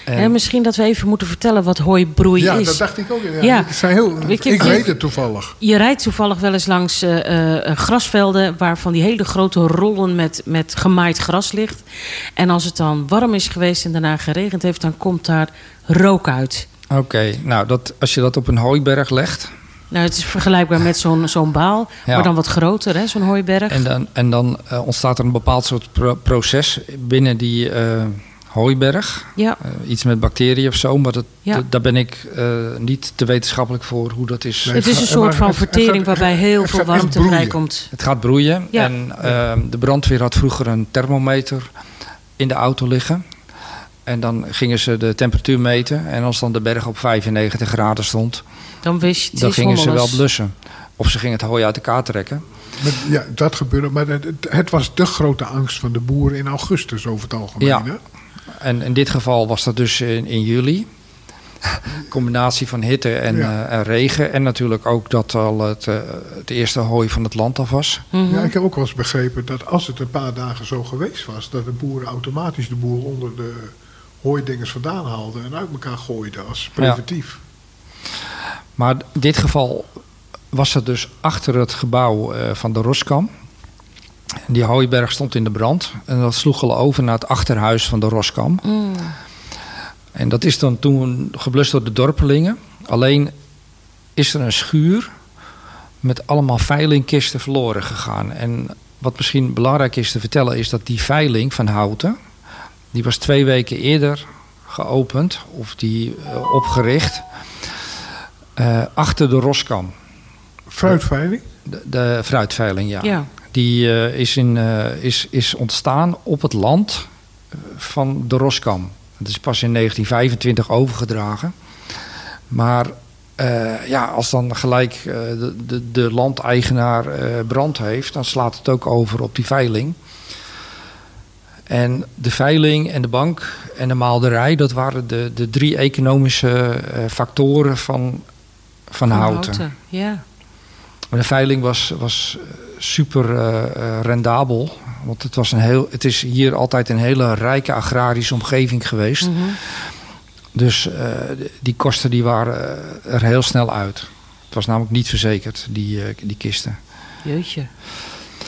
En- En misschien dat we even moeten vertellen wat hooibroei Ja, is. dat dacht ik ook. Ja, Ja. Het zijn heel, ik je- weet het toevallig. Je rijdt toevallig wel eens langs eh, eh, grasvelden waarvan die hele grote rollen met, met gemaaid gras ligt. En als het dan warm is geweest en daarna geregend heeft, dan komt daar rook uit. Oké, nou dat, als je dat op een hooiberg legt Nou, het is vergelijkbaar met zo'n zo'n baal, Ja. maar dan wat groter, hè, zo'n hooiberg. en dan, en dan ontstaat er een bepaald soort pro- proces binnen die eh, hooiberg. ja, Eh, iets met bacteriën of zo, maar dat, Ja. daar ben ik eh, niet te wetenschappelijk voor hoe dat is. Nee. het is een soort van vertering gaat- waarbij heel veel warmte vrijkomt. Het gaat broeien. Ja. En ehm, de brandweer had vroeger een thermometer in de auto liggen. En dan gingen ze de temperatuur meten. En als dan de berg op 95 graden stond, Dan wist je, het dan gingen ze wel blussen. Of ze gingen het hooi uit elkaar trekken. Ja, dat gebeurde. Maar het, het- het was de grote angst van de boeren in augustus over het algemeen. Ja. hè? En in dit geval was dat dus in, in juli. Combinatie van hitte en, Ja. eh, en regen. En natuurlijk ook dat al het, eh, het eerste hooi van het land af was. Ja, ik heb ook wel eens begrepen dat als het een paar dagen zo geweest was, dat de boeren automatisch de boer onder de hooidingers vandaan haalden en uit elkaar gooiden als preventief. Maar in dit geval was het dus achter het gebouw eh, van de Roskam. Die hooiberg stond in de brand. En dat sloeg al over naar het achterhuis van de Roskam. Mm. En dat is dan toen geblust door de dorpelingen. Alleen is er een schuur met allemaal veilingkisten verloren gegaan. En wat misschien belangrijk is te vertellen is dat die veiling van houten... die was twee weken eerder geopend of die eh, opgericht eh, achter de Roskam. Fruitveiling? De, de fruitveiling, ja. Ja. Die eh, is, in, eh, is, is ontstaan op het land eh, van de Roskam. Het is pas in 1925 overgedragen. Maar ja, als dan gelijk de, de, de landeigenaar brand heeft, dan slaat het ook over op die veiling. En de veiling en de bank en de maalderij, dat waren de, de drie economische factoren van, van, Van houten. Ja. Maar de veiling was, was super eh, eh, rendabel. Want het, was een heel, het is hier altijd een hele rijke agrarische omgeving geweest. Mhm. Dus eh, die kosten die waren er heel snel uit. Het was namelijk niet verzekerd, die, die kisten. Jeetje.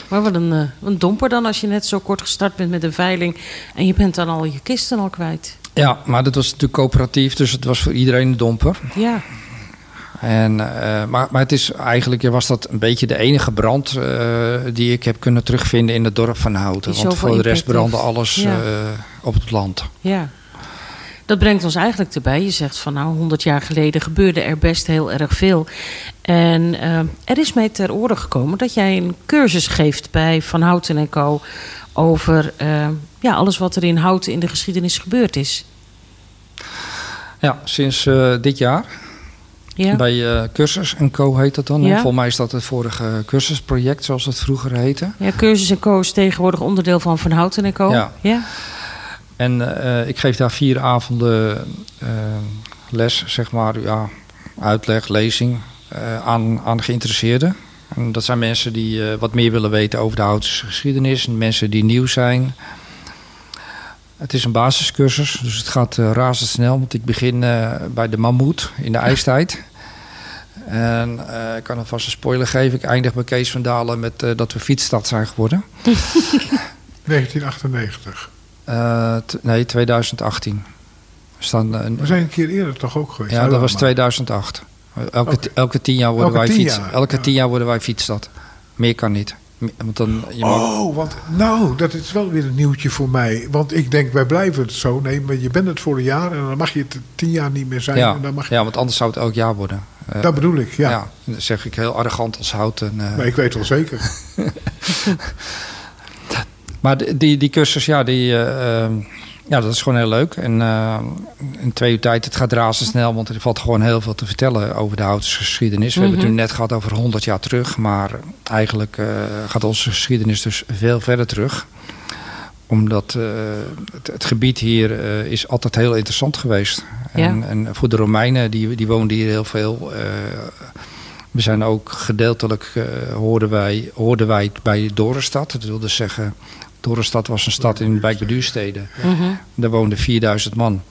Maar wat een, een domper dan als je net zo kort gestart bent met een veiling en je bent dan al je kisten al kwijt. Ja, maar dat was natuurlijk coöperatief, dus het was voor iedereen een domper. Ja, En, eh, maar, maar het is eigenlijk was dat een beetje de enige brand eh, die ik heb kunnen terugvinden in het dorp van Houten. Want voor de rest brandde alles Ja. eh, op het land. ja. Dat brengt ons eigenlijk erbij. Je zegt van nou, 100 jaar geleden gebeurde er best heel erg veel. En er is mij ter oren gekomen dat jij een cursus geeft bij Van Houten en Co. over ja, alles wat er in Houten in de geschiedenis gebeurd is. Ja, sinds dit jaar. Ja, Bij eh, Cursus en Co heet dat dan. Ja. Volgens mij is dat het vorige cursusproject, zoals het vroeger heette. ja Cursus en Co is tegenwoordig onderdeel van Van Houten en Co. Ja. ja? En eh, ik geef daar vier avonden eh, les, zeg maar, ja, uitleg, lezing aan, aan geïnteresseerden. En dat zijn mensen die wat meer willen weten over de Houtse geschiedenis. En mensen die nieuw zijn. Het is een basiscursus, dus het gaat eh, razendsnel. Want ik begin eh, bij de mammoet in de ijstijd. En eh, ik kan alvast een spoiler geven. Ik eindig bij Kees van Dalen met eh, dat we fietsstad zijn geworden. 1998. Eh, t- nee, 2018. We staan, We zijn een keer eerder toch ook geweest? ja, dat was lang. 2008. Elke, elke tien jaar worden Elke wij tien fiets. jaar, Elke ja. tien jaar worden wij fietsstad. Meer kan niet. Want dan, je mag- Oh, want nou, dat is wel weer een nieuwtje voor mij. Want ik denk, wij blijven het zo. Nee, maar je bent het voor een jaar en dan mag je het tien jaar niet meer zijn. ja, En dan mag je, ja, want anders zou het elk jaar worden. Eh, Dat bedoel ik, ja. ja. dat zeg ik heel arrogant als houten. eh. Maar ik weet wel zeker. Maar die, die cursus, ja, die, eh, ehm, ja, dat is gewoon heel leuk. En eh, in twee uur tijd, het gaat razendsnel, want er valt gewoon heel veel te vertellen over de Houtense geschiedenis. We hebben het nu net gehad over 100 jaar terug, maar eigenlijk eh, gaat onze geschiedenis dus veel verder terug. Omdat eh, het, het gebied hier is altijd heel interessant geweest. Ja. En, en voor de Romeinen, die, die woonden hier heel veel. we zijn ook gedeeltelijk, hoorden, wij, hoorden wij bij Dorenstad. Dat wil dus zeggen, Dorenstad was een stad in Wijk bij Duurstede. Mhm. Daar woonden 4000 man.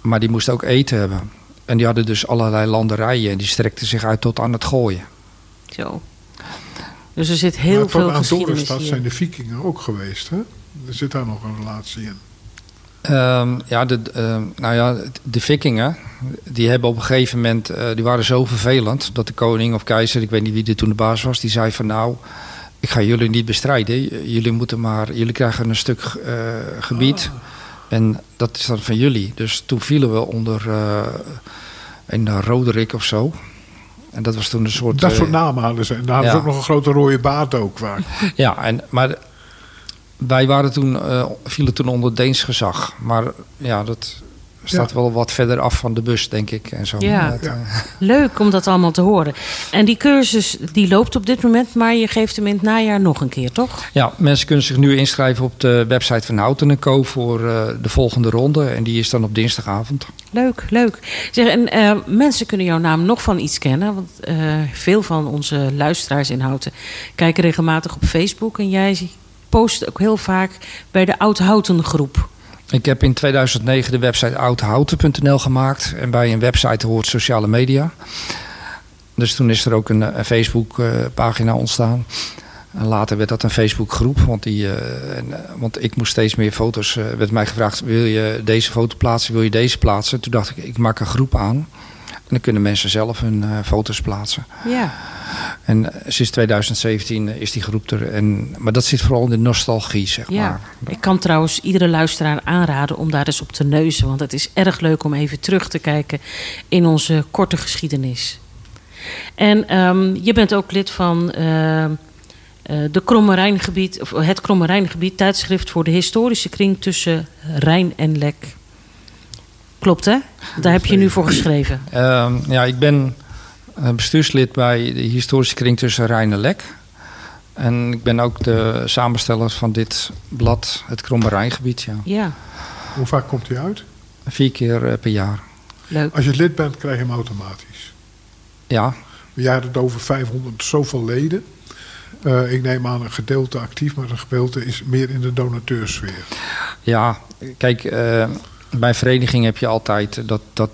Maar die moesten ook eten hebben. En die hadden dus allerlei landerijen. En die strekten zich uit tot aan het gooien. Zo. Dus er zit heel maar veel aan geschiedenis Dorenstad hier. zijn de vikingen ook geweest. Hè? Er zit daar nog een relatie in. Ehm, ja, de, ehm, nou ja, de vikingen, die hebben op een gegeven moment, eh, die waren zo vervelend dat de koning of keizer, ik weet niet wie er toen de baas was, die zei van nou, ik ga jullie niet bestrijden. Jullie moeten maar, jullie krijgen een stuk eh, gebied en dat is dan van jullie. Dus toen vielen we onder eh, een Roderick of zo. En dat was toen een soort. Dat eh, soort namen hadden ze. En daar hadden ze ook nog een grote rode baard ook. Waar. Ja, en, maar wij waren toen, eh, vielen toen onder Deens gezag. Maar ja, dat staat Ja. wel wat verder af van de bus, denk ik. En zo. Ja. Leuk om dat allemaal te horen. En die cursus die loopt op dit moment, maar je geeft hem in het najaar nog een keer, toch? ja, mensen kunnen zich nu inschrijven op de website van Houten Co. voor eh, de volgende ronde. En die is dan op dinsdagavond. Leuk, leuk. Zeg, en eh, mensen kunnen jouw naam nog van iets kennen. Want eh, veel van onze luisteraars in Houten kijken regelmatig op Facebook. En jij post ook heel vaak bij de Oud Houten groep. Ik heb in 2009 de website oudhouten.nl gemaakt. En bij een website hoort sociale media. Dus toen is er ook een, een Facebook-pagina ontstaan. En later werd dat een Facebook-groep. Want, die, eh, eh, want ik moest steeds meer foto's. eh, werd mij gevraagd: wil je deze foto plaatsen? Wil je deze plaatsen? Toen dacht ik: ik maak een groep aan. En dan kunnen mensen zelf hun eh, foto's plaatsen. Ja, En eh, sinds 2017 is die groep er. En, maar dat zit vooral in de nostalgie, zeg ja. maar. Ik kan trouwens iedere luisteraar aanraden om daar eens op te neuzen. Want het is erg leuk om even terug te kijken in onze korte geschiedenis. En ehm, je bent ook lid van eh, eh, de Kromme Rijngebied, of het Kromme Rijngebied, tijdschrift voor de historische kring tussen Rijn en Lek. Klopt hè? Daar heb je nu voor geschreven. Ehm, ja, ik ben eh, bestuurslid bij de historische kring tussen Rijn en Lek. En ik ben ook de samensteller van dit blad, het Kromme Rijngebied. Ja. Ja, Hoe vaak komt hij uit? Vier keer eh, per jaar. leuk. Als je lid bent, krijg je hem automatisch. Ja, Jij had het over 500 zoveel leden. Eh, ik neem aan een gedeelte actief, maar een gedeelte is meer in de donateursfeer. ja kijk, bij een vereniging heb je altijd dat, dat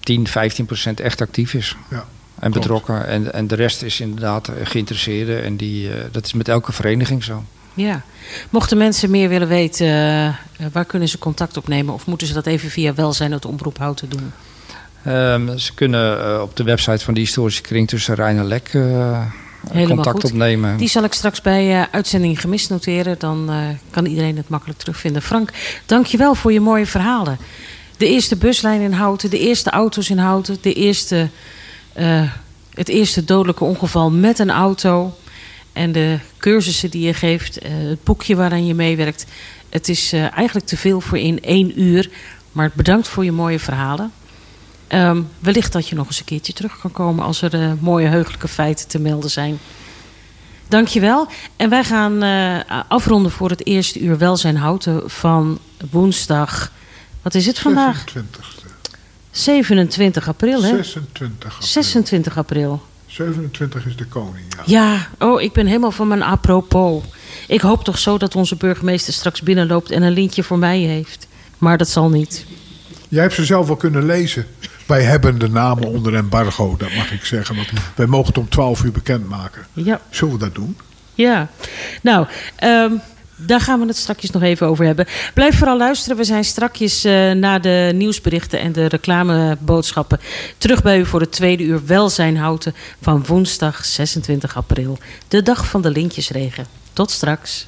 10, 15 procent echt actief is. Ja, En klopt. betrokken. En, en de rest is inderdaad eh, geïnteresseerde. En die, eh, dat is met elke vereniging zo. Ja. Mochten mensen meer willen weten, eh, waar kunnen ze contact opnemen? Of moeten ze dat even via welzijn het omroep houten doen? Ehm, ze kunnen op de website van de historische kring tussen Rijn en Lek eh, Helemaal contact goed. opnemen. Die zal ik straks bij eh, uitzending gemist noteren. Dan eh, kan iedereen het makkelijk terugvinden. Frank, dankjewel voor je mooie verhalen. De eerste buslijn in Houten, de eerste auto's in Houten, de eerste, eh, het eerste dodelijke ongeval met een auto. En de cursussen die je geeft, het boekje waaraan je meewerkt. Het is eigenlijk te veel voor in één uur. Maar bedankt voor je mooie verhalen. Ehm, wellicht dat je nog eens een keertje terug kan komen als er eh, mooie heugelijke feiten te melden zijn. Dankjewel. En wij gaan eh, afronden voor het eerste uur welzijn houten van woensdag. Wat is het vandaag? 26. 27 april, hè? 26 april. 26 april. 27 is de koning, ja. Ja, oh, ik ben helemaal van mijn apropos. Ik hoop toch zo dat onze burgemeester straks binnenloopt en een lintje voor mij heeft. Maar dat zal niet. Jij hebt ze zelf wel kunnen lezen. Wij hebben de namen onder embargo, dat mag ik zeggen. Want wij mogen het om 12 uur bekendmaken. Ja, Zullen we dat doen? ja. Nou, ehm, Daar gaan we het straks nog even over hebben. Blijf vooral luisteren. We zijn straks uh, na de nieuwsberichten en de reclameboodschappen terug bij u voor het tweede uur welzijn houten van woensdag 26 april. De dag van de lintjesregen. Tot straks.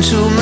consume